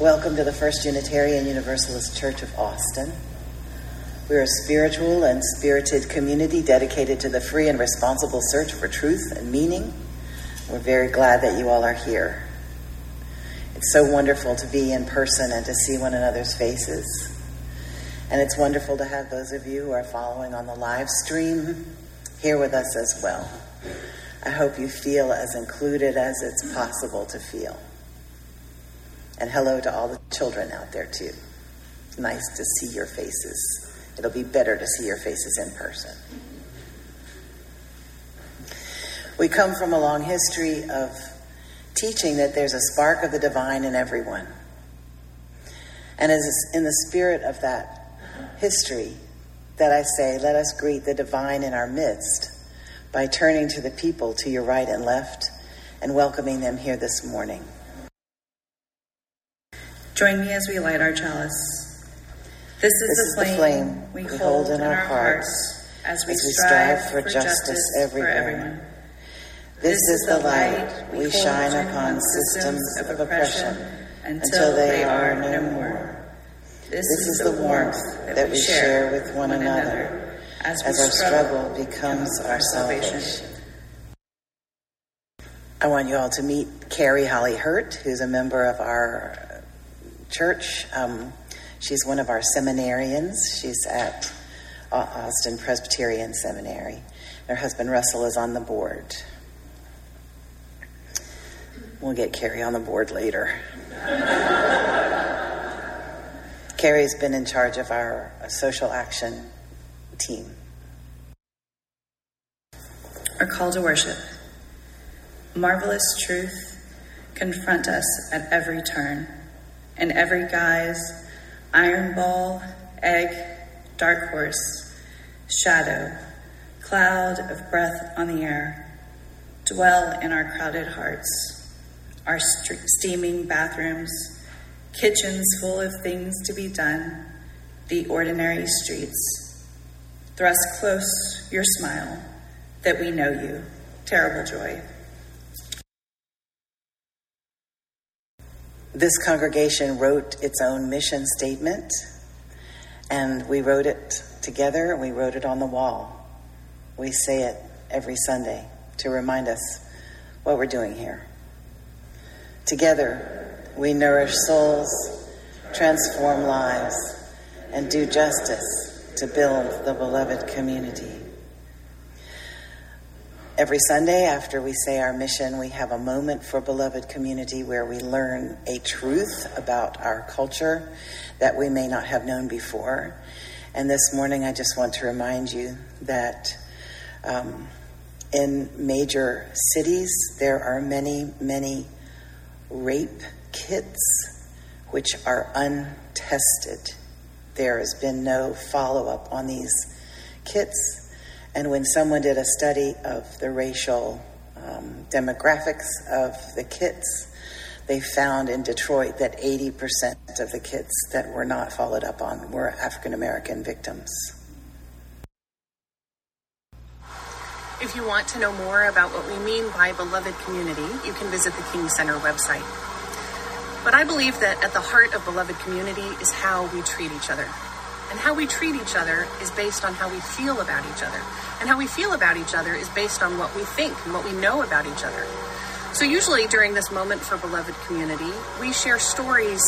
Welcome to the First Unitarian Universalist Church of Austin. We're a spiritual and spirited community dedicated to the free and responsible search for truth and meaning. We're very glad that you all are here. It's so wonderful to be in person and to see one another's faces. And it's wonderful to have those of you who are following on the live stream here with us as well. I hope you feel as included as it's possible to feel. And hello to all the children out there, too. Nice to see your faces. It'll be better to see your faces in person. We come from a long history of teaching that there's a spark of the divine in everyone. And as in the spirit of that history, that I say, let us greet the divine in our midst by turning to the people to your right and left and welcoming them here this morning. Join me as we light our chalice. This is, This the, is the flame flame we, hold in our hearts as we, as we strive, strive for justice everywhere. for everyone. This is the light we shine upon systems of oppression until they are no more. This, This is the warmth that we share with one another as, as our struggle becomes our salvation. I want you all to meet Carrie Holly Hurt, who's a member of our church. Um, she's one of our seminarians. She's at Austin Presbyterian Seminary. Her husband Russell is on the board. We'll get Carrie on the board later. Carrie's been in charge of our uh, social action team. Our call to worship. Marvelous truth confront us at every turn, in every guise iron ball, egg, dark horse, shadow, cloud of breath on the air, dwell in our crowded hearts, our st- steaming bathrooms, kitchens full of things to be done, the ordinary streets. Thrust close your smile that we know you. Terrible joy. This congregation wrote its own mission statement, and we wrote it together we wrote it on the wall. We say it every Sunday to remind us what we're doing here. Together, we nourish souls, transform lives, and do justice to build the beloved community. Every Sunday, after we say our mission, we have a moment for beloved community where we learn a truth about our culture that we may not have known before. And this morning, I just want to remind you that um, in major cities, there are many, many rape kits which are untested. There has been no follow up on these kits. And when someone did a study of the racial um, demographics of the kits, they found in Detroit that 80% of the kits that were not followed up on were African American victims. If you want to know more about what we mean by beloved community, you can visit the King Center website. But I believe that at the heart of beloved community is how we treat each other. And how we treat each other is based on how we feel about each other. And how we feel about each other is based on what we think and what we know about each other. So, usually during this moment for beloved community, we share stories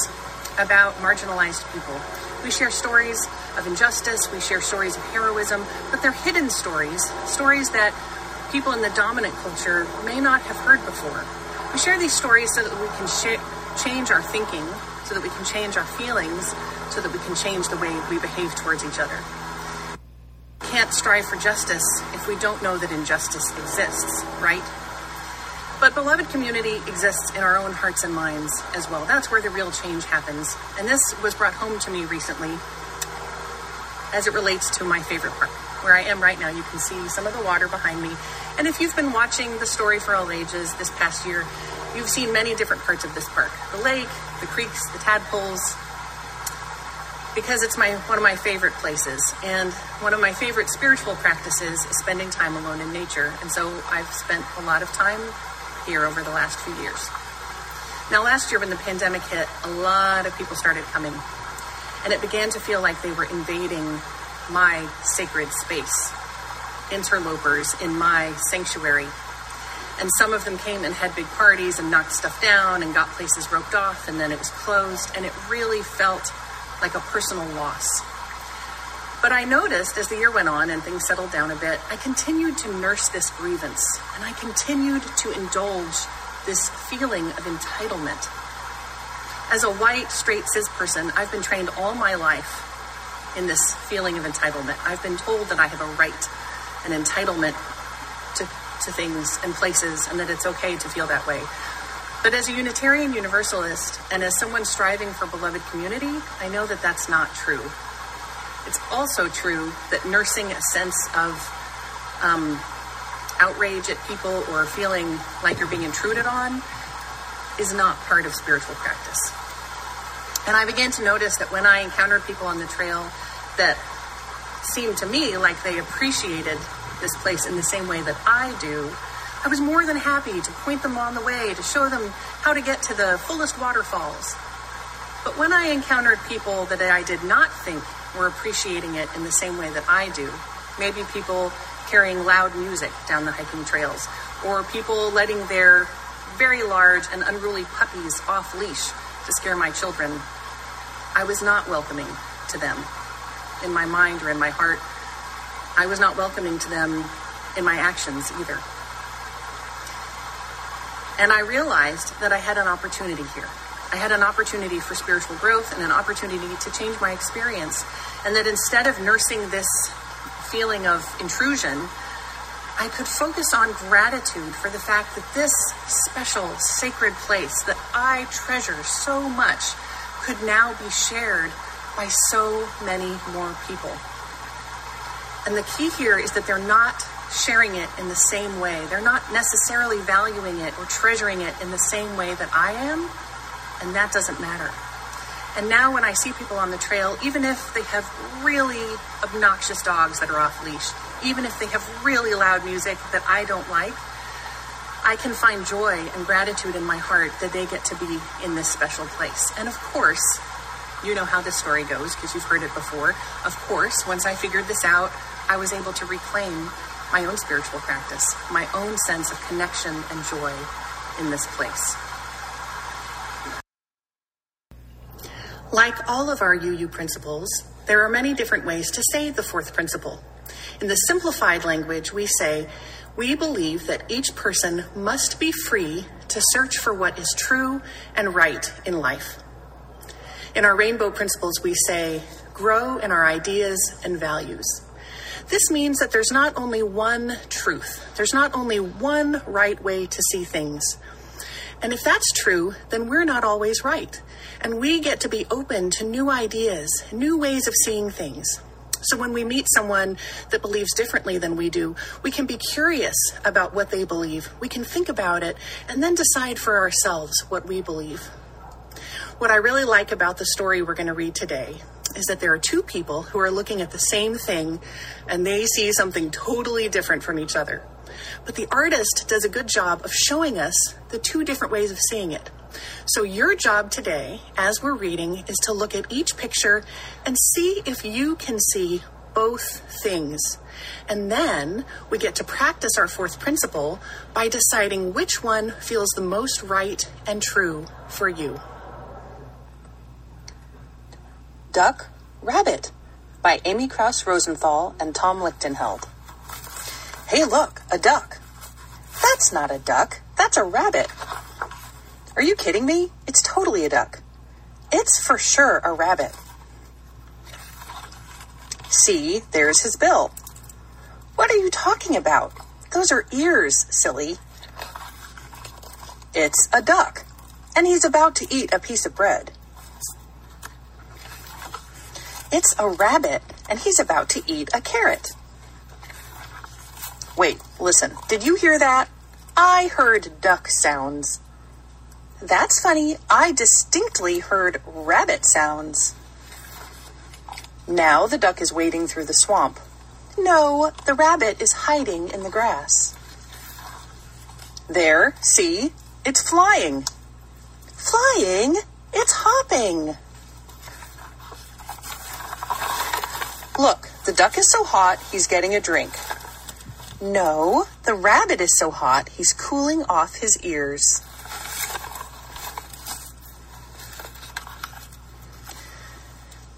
about marginalized people. We share stories of injustice, we share stories of heroism, but they're hidden stories, stories that people in the dominant culture may not have heard before. We share these stories so that we can sh- change our thinking, so that we can change our feelings, so that we can change the way we behave towards each other. We can't strive for justice if we don't know that injustice exists, right? But beloved community exists in our own hearts and minds as well. That's where the real change happens. And this was brought home to me recently as it relates to my favorite park. Where I am right now, you can see some of the water behind me. And if you've been watching the story for all ages this past year, you've seen many different parts of this park. The lake, the creeks, the tadpoles, because it's my one of my favorite places. And one of my favorite spiritual practices is spending time alone in nature. And so i've spent a lot of time here over the last few years. Now, last year when the pandemic hit, a lot of people started coming, and it began to feel like they were invading my sacred space, interlopers in my sanctuary. And some of them came and had big parties and knocked stuff down and got places roped off, and then it was closed, and it really felt like a personal loss. But I noticed as the year went on and things settled down a bit, I continued to nurse this grievance and I continued to indulge this feeling of entitlement. As a white, straight, cis person, I've been trained all my life in this feeling of entitlement. I've been told that I have a right, an entitlement to, to things and places, and that it's okay to feel that way. But as a Unitarian Universalist and as someone striving for beloved community, I know that that's not true. It's also true that nursing a sense of um, outrage at people or feeling like you're being intruded on is not part of spiritual practice. And I began to notice that when I encountered people on the trail that seemed to me like they appreciated this place in the same way that I do, I was more than happy to point them on the way, to show them how to get to the fullest waterfalls. But when I encountered people that I did not think were appreciating it in the same way that I do, maybe people carrying loud music down the hiking trails, or people letting their very large and unruly puppies off leash to scare my children, I was not welcoming to them in my mind or in my heart. I was not welcoming to them in my actions either. And I realized that I had an opportunity here. I had an opportunity for spiritual growth and an opportunity to change my experience. And that instead of nursing this feeling of intrusion, I could focus on gratitude for the fact that this special, sacred place that I treasure so much could now be shared by so many more people. And the key here is that they're not sharing it in the same way. They're not necessarily valuing it or treasuring it in the same way that I am, and that doesn't matter. And now, when I see people on the trail, even if they have really obnoxious dogs that are off leash, even if they have really loud music that I don't like, I can find joy and gratitude in my heart that they get to be in this special place. And of course, you know how this story goes because you've heard it before. Of course, once I figured this out, I was able to reclaim my own spiritual practice, my own sense of connection and joy in this place. Like all of our UU principles, there are many different ways to say the fourth principle. In the simplified language, we say, we believe that each person must be free to search for what is true and right in life. In our rainbow principles, we say, grow in our ideas and values. This means that there's not only one truth, there's not only one right way to see things. And if that's true, then we're not always right. And we get to be open to new ideas, new ways of seeing things. So when we meet someone that believes differently than we do, we can be curious about what they believe. We can think about it and then decide for ourselves what we believe. What I really like about the story we're going to read today is that there are two people who are looking at the same thing and they see something totally different from each other. But the artist does a good job of showing us the two different ways of seeing it. So, your job today, as we're reading, is to look at each picture and see if you can see both things. And then we get to practice our fourth principle by deciding which one feels the most right and true for you. Duck, Rabbit by Amy Krouse Rosenthal and Tom Lichtenheld. Hey, look, a duck. That's not a duck, that's a rabbit. Are you kidding me? It's totally a duck. It's for sure a rabbit. See, there's his bill. What are you talking about? Those are ears, silly. It's a duck, and he's about to eat a piece of bread. It's a rabbit, and he's about to eat a carrot. Wait, listen, did you hear that? I heard duck sounds. That's funny. I distinctly heard rabbit sounds. Now the duck is wading through the swamp. No, the rabbit is hiding in the grass. There, see? It's flying. Flying? It's hopping. Look, the duck is so hot, he's getting a drink. No, the rabbit is so hot, he's cooling off his ears.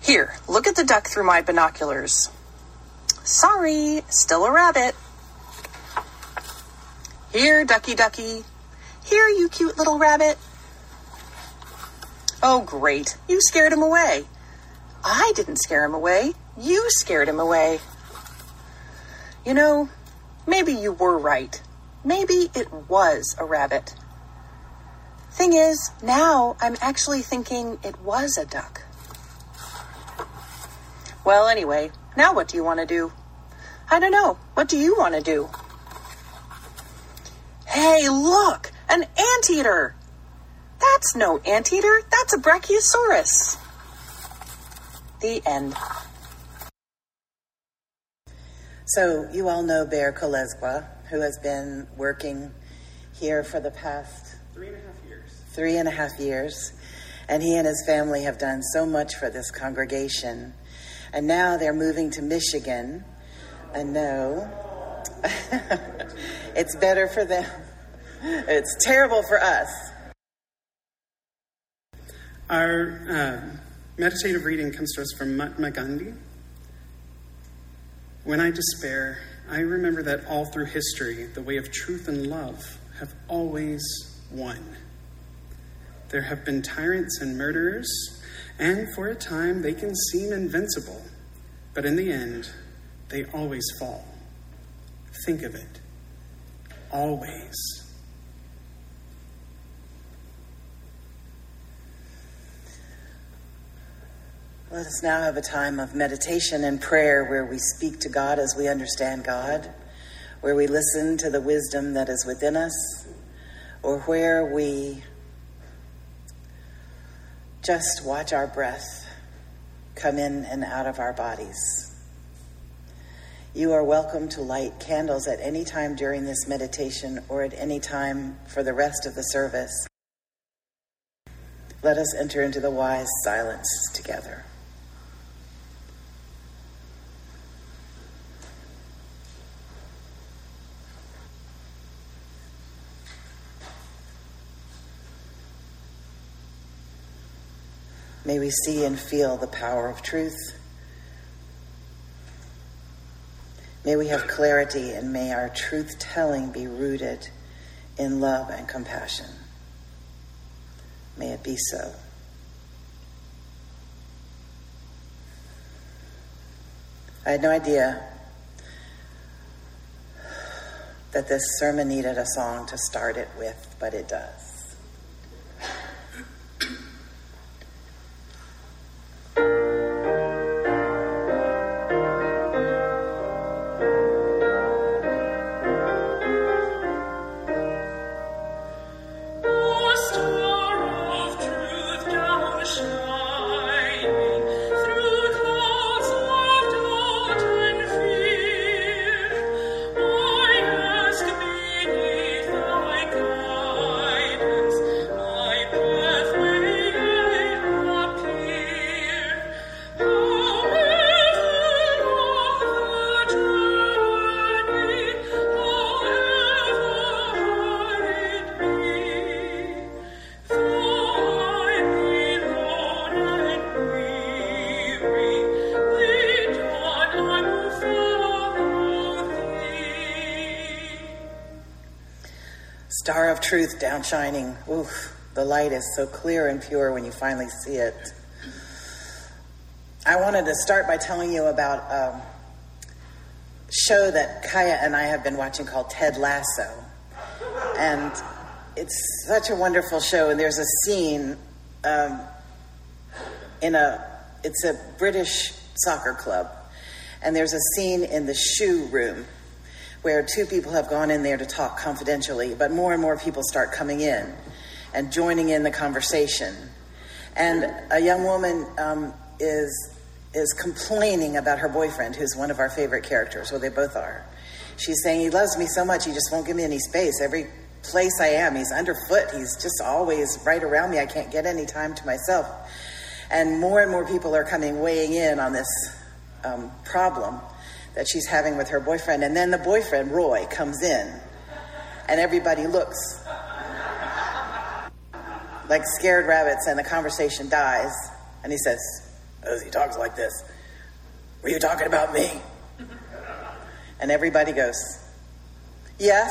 Here, look at the duck through my binoculars. Sorry, still a rabbit. Here, ducky ducky. Here, you cute little rabbit. Oh, great. You scared him away. I didn't scare him away. You scared him away. You know, maybe you were right. Maybe it was a rabbit. Thing is, now I'm actually thinking it was a duck. Well, anyway, now what do you want to do? I don't know. What do you want to do? Hey, look! An anteater! That's no anteater, that's a brachiosaurus. The end. So, you all know Bear Koleswa, who has been working here for the past Three and a half years. three and a half years. And he and his family have done so much for this congregation. And now they're moving to Michigan. And no, it's better for them. It's terrible for us. Our uh, meditative reading comes to us from Mahatma Gandhi. When I despair, I remember that all through history, the way of truth and love have always won. There have been tyrants and murderers, and for a time they can seem invincible, but in the end, they always fall. Think of it. Always. Let us now have a time of meditation and prayer where we speak to God as we understand God, where we listen to the wisdom that is within us, or where we just watch our breath come in and out of our bodies. You are welcome to light candles at any time during this meditation or at any time for the rest of the service. Let us enter into the wise silence together. May we see and feel the power of truth. May we have clarity and may our truth telling be rooted in love and compassion. May it be so. I had no idea that this sermon needed a song to start it with, but it does. Truth down shining. Oof, the light is so clear and pure when you finally see it. I wanted to start by telling you about a show that Kaya and I have been watching called Ted Lasso. And it's such a wonderful show. And there's a scene um, in a, it's a British soccer club. And there's a scene in the shoe room where two people have gone in there to talk confidentially, but more and more people start coming in and joining in the conversation. And a young woman um, is is complaining about her boyfriend, who's one of our favorite characters. Well, they both are. She's saying he loves me so much, he just won't give me any space. Every place I am. He's underfoot. He's just always right around me. I can't get any time to myself. And more and more people are coming weighing in on this um, problem that she's having with her boyfriend. And then the boyfriend, Roy, comes in, and everybody looks like scared rabbits, and the conversation dies. And he says, as he talks like this, Were you talking about me? And everybody goes, Yes.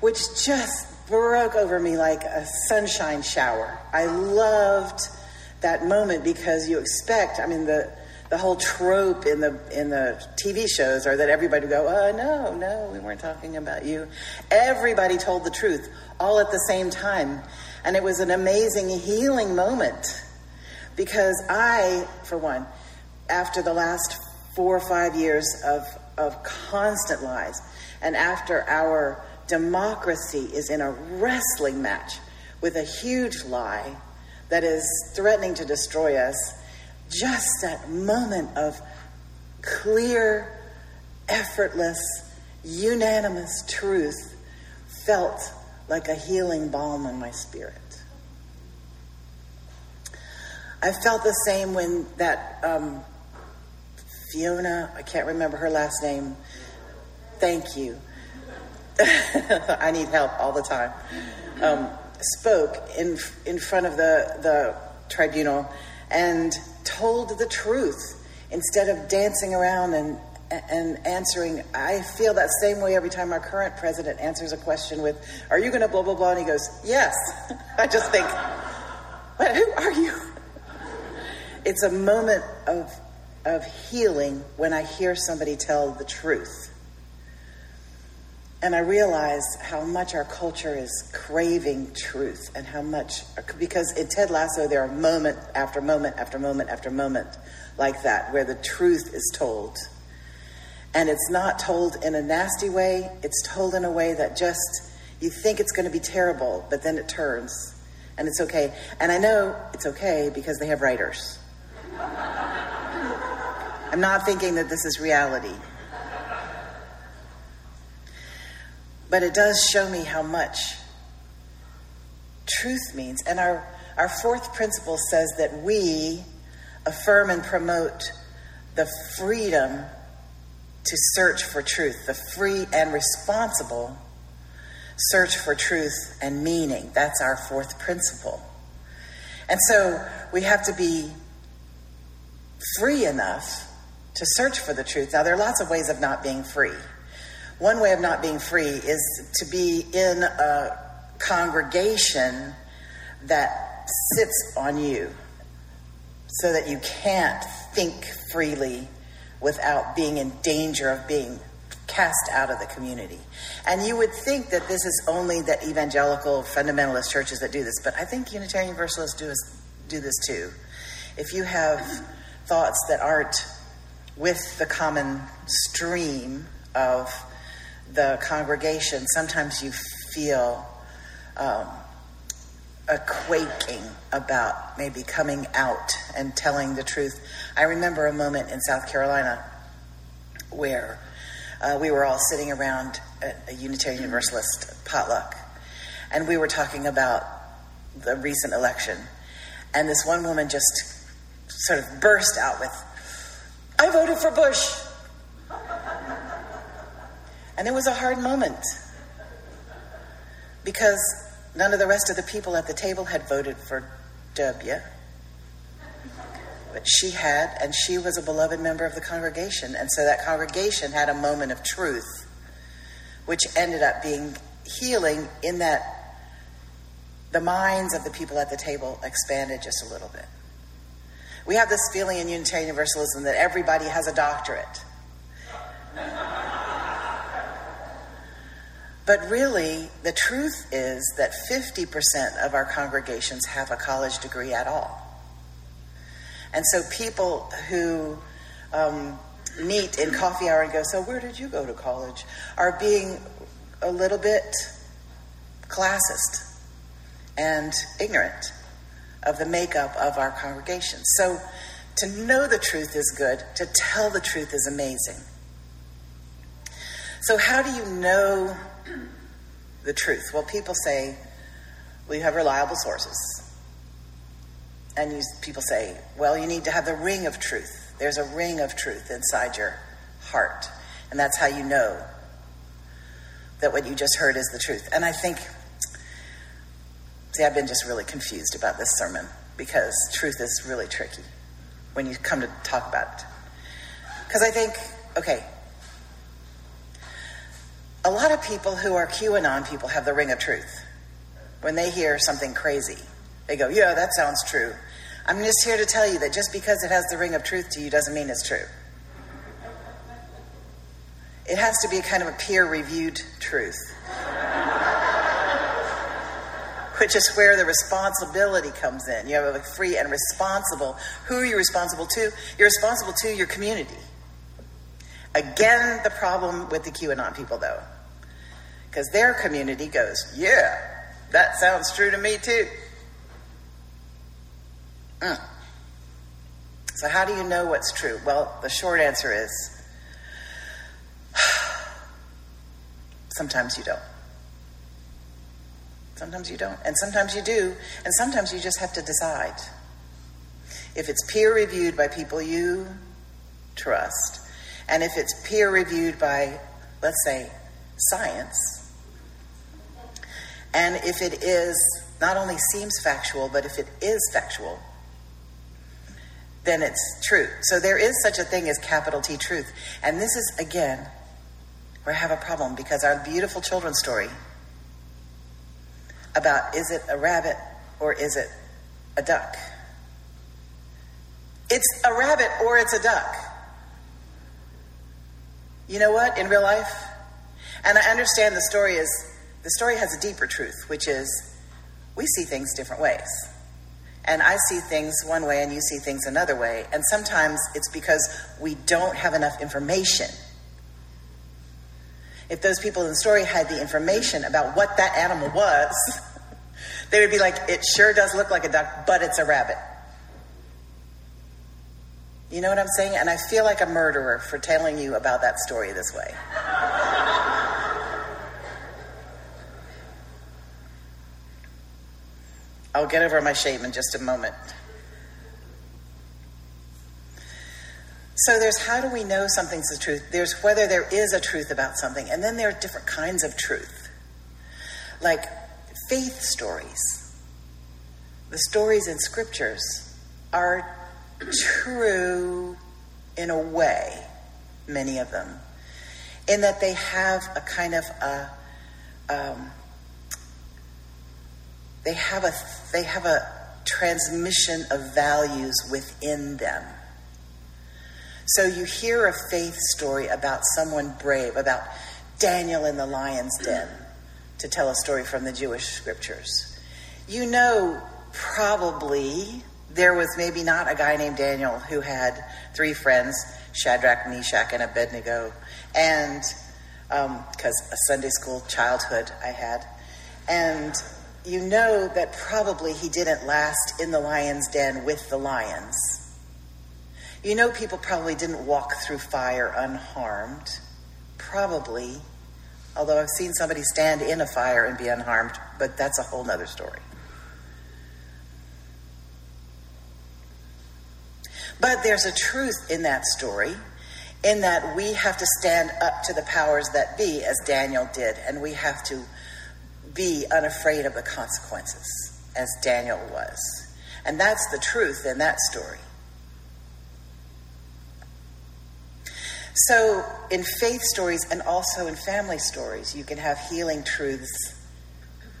Which just broke over me like a sunshine shower. I loved that moment because you expect, I mean, the, the whole trope in the in the TV shows are that everybody would go, "Oh no, no, we weren't talking about you." Everybody told the truth all at the same time, and it was an amazing healing moment because I, for one, after the last four or five years of of constant lies, and after our democracy is in a wrestling match with a huge lie that is threatening to destroy us just that moment of clear, effortless, unanimous truth felt like a healing balm in my spirit. I felt the same when that um, Fiona, I can't remember her last name, thank you. I need help all the time. Um, spoke in in front of the the tribunal and told the truth instead of dancing around and and answering. I feel that same way every time our current president answers a question with, "Are you going to blah blah blah?" and he goes, "Yes." I just think, "What? Who are you?" It's a moment of of healing when I hear somebody tell the truth. And I realize how much our culture is craving truth and how much, because in Ted Lasso, there are moment after moment after moment after moment like that where the truth is told. And it's not told in a nasty way, it's told in a way that just, you think it's going to be terrible, but then it turns and it's okay. And I know it's okay because they have writers. I'm not thinking that this is reality. But it does show me how much truth means. And our, our fourth principle says that we affirm and promote the freedom to search for truth, the free and responsible search for truth and meaning. That's our fourth principle. And so we have to be free enough to search for the truth. Now, there are lots of ways of not being free. One way of not being free is to be in a congregation that sits on you so that you can't think freely without being in danger of being cast out of the community. And you would think that this is only that evangelical fundamentalist churches that do this, but I think Unitarian Universalists do, do this too. If you have thoughts that aren't with the common stream of the congregation, sometimes you feel um, a quaking about maybe coming out and telling the truth. I remember a moment in South Carolina where uh, we were all sitting around a, a Unitarian Universalist potluck, and we were talking about the recent election. And this one woman just sort of burst out with, I voted for Bush. And it was a hard moment because none of the rest of the people at the table had voted for W. But she had, and she was a beloved member of the congregation. And so that congregation had a moment of truth, which ended up being healing in that the minds of the people at the table expanded just a little bit. We have this feeling in Unitarian Universalism that everybody has a doctorate. But really, the truth is that 50% of our congregations have a college degree at all. And so people who um, meet in coffee hour and go, So, where did you go to college? are being a little bit classist and ignorant of the makeup of our congregation. So, to know the truth is good, to tell the truth is amazing. So, how do you know the truth? Well, people say, well, you have reliable sources. And you, people say, well, you need to have the ring of truth. There's a ring of truth inside your heart. And that's how you know that what you just heard is the truth. And I think, see, I've been just really confused about this sermon because truth is really tricky when you come to talk about it. Because I think, okay, a lot of people who are QAnon people have the ring of truth. When they hear something crazy, they go, Yeah, that sounds true. I'm just here to tell you that just because it has the ring of truth to you doesn't mean it's true. It has to be a kind of a peer reviewed truth, which is where the responsibility comes in. You have a free and responsible. Who are you responsible to? You're responsible to your community. Again, the problem with the QAnon people, though because their community goes, Yeah, that sounds true to me too. Mm. So, how do you know what's true? Well, the short answer is sometimes you don't. Sometimes you don't. And sometimes you do. And sometimes you just have to decide. If it's peer reviewed by people you trust, and if it's peer reviewed by, let's say, science, and if it is, not only seems factual, but if it is factual, then it's true. So there is such a thing as capital T truth. And this is, again, where I have a problem because our beautiful children's story about is it a rabbit or is it a duck? It's a rabbit or it's a duck. You know what? In real life, and I understand the story is the story has a deeper truth, which is we see things different ways. And I see things one way and you see things another way. And sometimes it's because we don't have enough information. If those people in the story had the information about what that animal was, they would be like, it sure does look like a duck, but it's a rabbit. You know what I'm saying? And I feel like a murderer for telling you about that story this way. I'll get over my shame in just a moment. So there's how do we know something's the truth? There's whether there is a truth about something, and then there are different kinds of truth. Like faith stories. The stories in scriptures are true in a way, many of them, in that they have a kind of a um, they have a they have a transmission of values within them. So you hear a faith story about someone brave, about Daniel in the lion's den, to tell a story from the Jewish scriptures. You know, probably there was maybe not a guy named Daniel who had three friends Shadrach, Meshach, and Abednego. And because um, a Sunday school childhood I had. And you know that probably he didn't last in the lion's den with the lions. You know people probably didn't walk through fire unharmed. Probably. Although I've seen somebody stand in a fire and be unharmed, but that's a whole nother story. But there's a truth in that story, in that we have to stand up to the powers that be, as Daniel did, and we have to be unafraid of the consequences, as Daniel was. And that's the truth in that story. So, in faith stories and also in family stories, you can have healing truths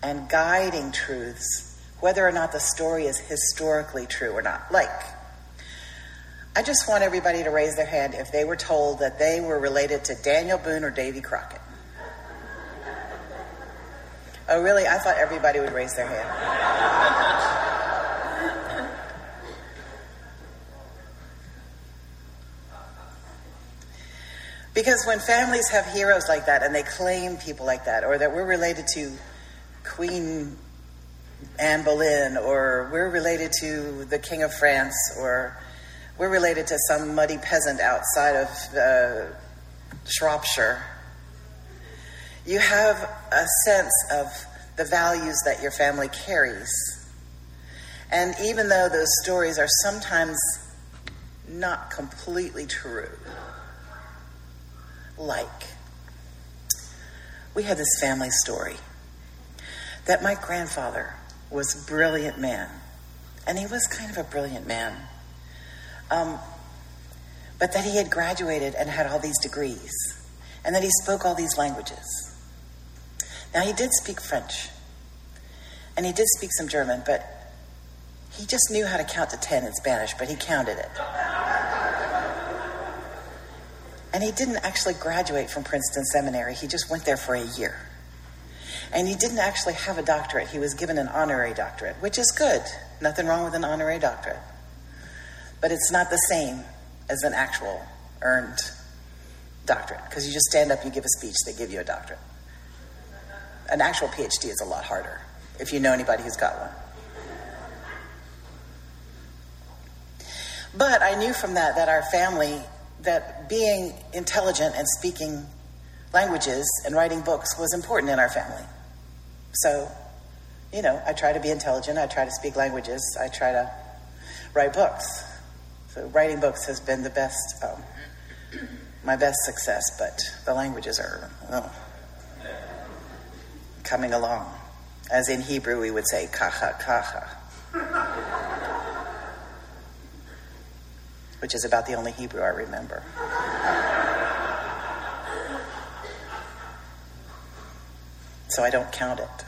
and guiding truths, whether or not the story is historically true or not. Like, I just want everybody to raise their hand if they were told that they were related to Daniel Boone or Davy Crockett. Oh, really? I thought everybody would raise their hand. Because when families have heroes like that and they claim people like that, or that we're related to Queen Anne Boleyn, or we're related to the King of France, or we're related to some muddy peasant outside of uh, Shropshire, You have a sense of the values that your family carries. And even though those stories are sometimes not completely true, like we had this family story that my grandfather was a brilliant man, and he was kind of a brilliant man, um, but that he had graduated and had all these degrees, and that he spoke all these languages. Now, he did speak French, and he did speak some German, but he just knew how to count to 10 in Spanish, but he counted it. And he didn't actually graduate from Princeton Seminary, he just went there for a year. And he didn't actually have a doctorate, he was given an honorary doctorate, which is good. Nothing wrong with an honorary doctorate. But it's not the same as an actual earned doctorate, because you just stand up, you give a speech, they give you a doctorate. An actual PhD is a lot harder, if you know anybody who's got one. But I knew from that that our family, that being intelligent and speaking languages and writing books was important in our family. So, you know, I try to be intelligent, I try to speak languages, I try to write books. So, writing books has been the best, um, my best success, but the languages are oh, coming along. As in Hebrew, we would say kacha kacha. which is about the only Hebrew I remember. So I don't count it.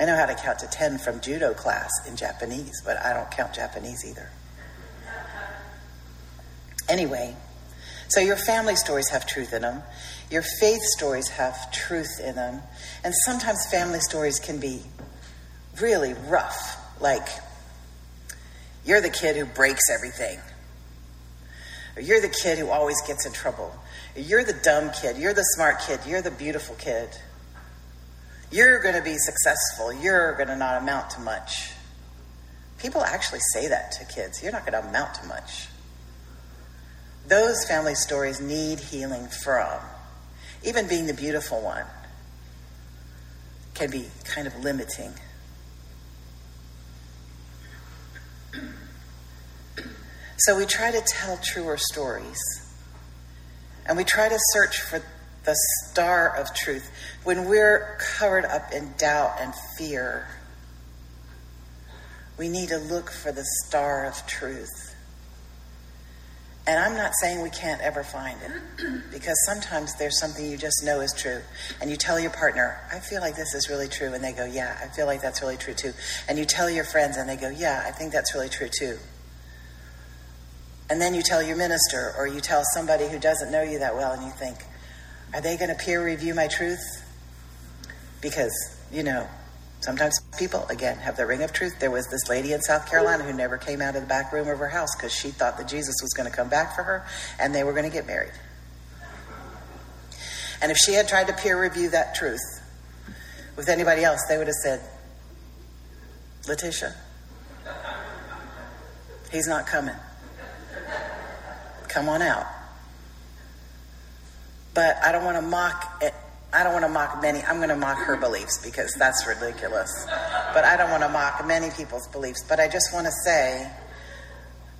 I know how to count to 10 from judo class in Japanese, but I don't count Japanese either. Anyway, so your family stories have truth in them. Your faith stories have truth in them. And sometimes family stories can be really rough, like you're the kid who breaks everything. Or you're the kid who always gets in trouble. Or you're the dumb kid. You're the smart kid. You're the beautiful kid. You're going to be successful. You're going to not amount to much. People actually say that to kids. You're not going to amount to much. Those family stories need healing from. Even being the beautiful one can be kind of limiting. So we try to tell truer stories. And we try to search for the star of truth when we're covered up in doubt and fear. We need to look for the star of truth. And I'm not saying we can't ever find it, because sometimes there's something you just know is true. And you tell your partner, I feel like this is really true. And they go, Yeah, I feel like that's really true too. And you tell your friends, and they go, Yeah, I think that's really true too. And then you tell your minister or you tell somebody who doesn't know you that well and you think, are they going to peer review my truth? Because, you know, sometimes people, again, have the ring of truth. There was this lady in South Carolina who never came out of the back room of her house because she thought that Jesus was going to come back for her and they were going to get married. And if she had tried to peer review that truth with anybody else, they would have said, Letitia, he's not coming. Come on out. But I don't want to mock it. I don't want to mock many. I'm going to mock her beliefs because that's ridiculous. But I don't want to mock many people's beliefs. But I just want to say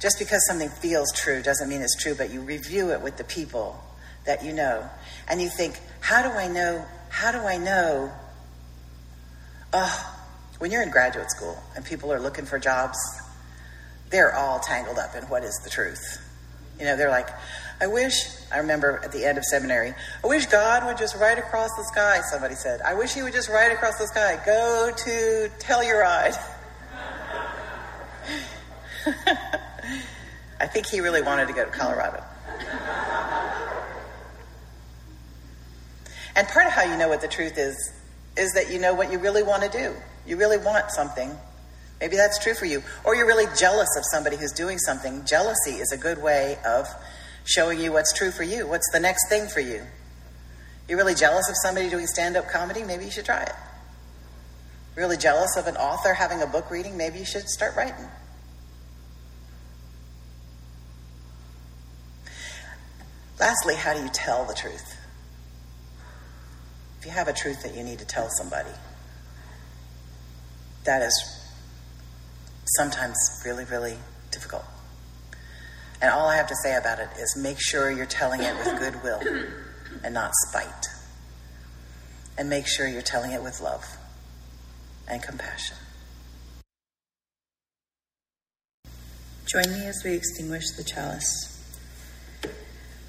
just because something feels true doesn't mean it's true, but you review it with the people that you know. And you think, how do I know? How do I know? Oh, when you're in graduate school and people are looking for jobs, they're all tangled up in what is the truth. You know, they're like, I wish, I remember at the end of seminary, I wish God would just ride across the sky, somebody said. I wish he would just ride across the sky. Go to Telluride. I think he really wanted to go to Colorado. And part of how you know what the truth is, is that you know what you really want to do. You really want something Maybe that's true for you. Or you're really jealous of somebody who's doing something. Jealousy is a good way of showing you what's true for you. What's the next thing for you? You're really jealous of somebody doing stand up comedy? Maybe you should try it. Really jealous of an author having a book reading? Maybe you should start writing. Lastly, how do you tell the truth? If you have a truth that you need to tell somebody, that is sometimes really, really difficult. And all I have to say about it is make sure you're telling it with goodwill and not spite. And make sure you're telling it with love and compassion. Join me as we extinguish the chalice.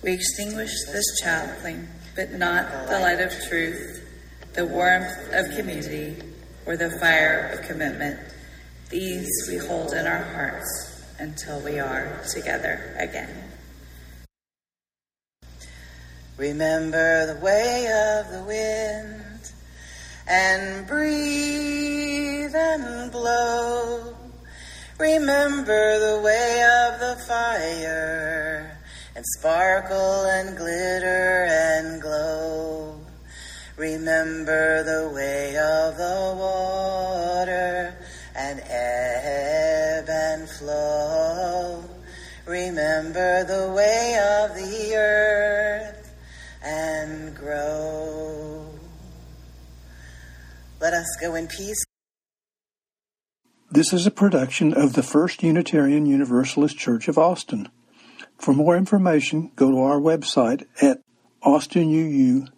We extinguish this chalice, but not the light of truth, the warmth of community, or the fire of commitment. These we hold in our hearts until we are together again. Remember the way of the wind and breathe and blow. Remember the way of the fire and sparkle and glitter and glow. Remember the way of the water Remember the way of the earth and grow. Let us go in peace. This is a production of the First Unitarian Universalist Church of Austin. For more information, go to our website at austinuu.org.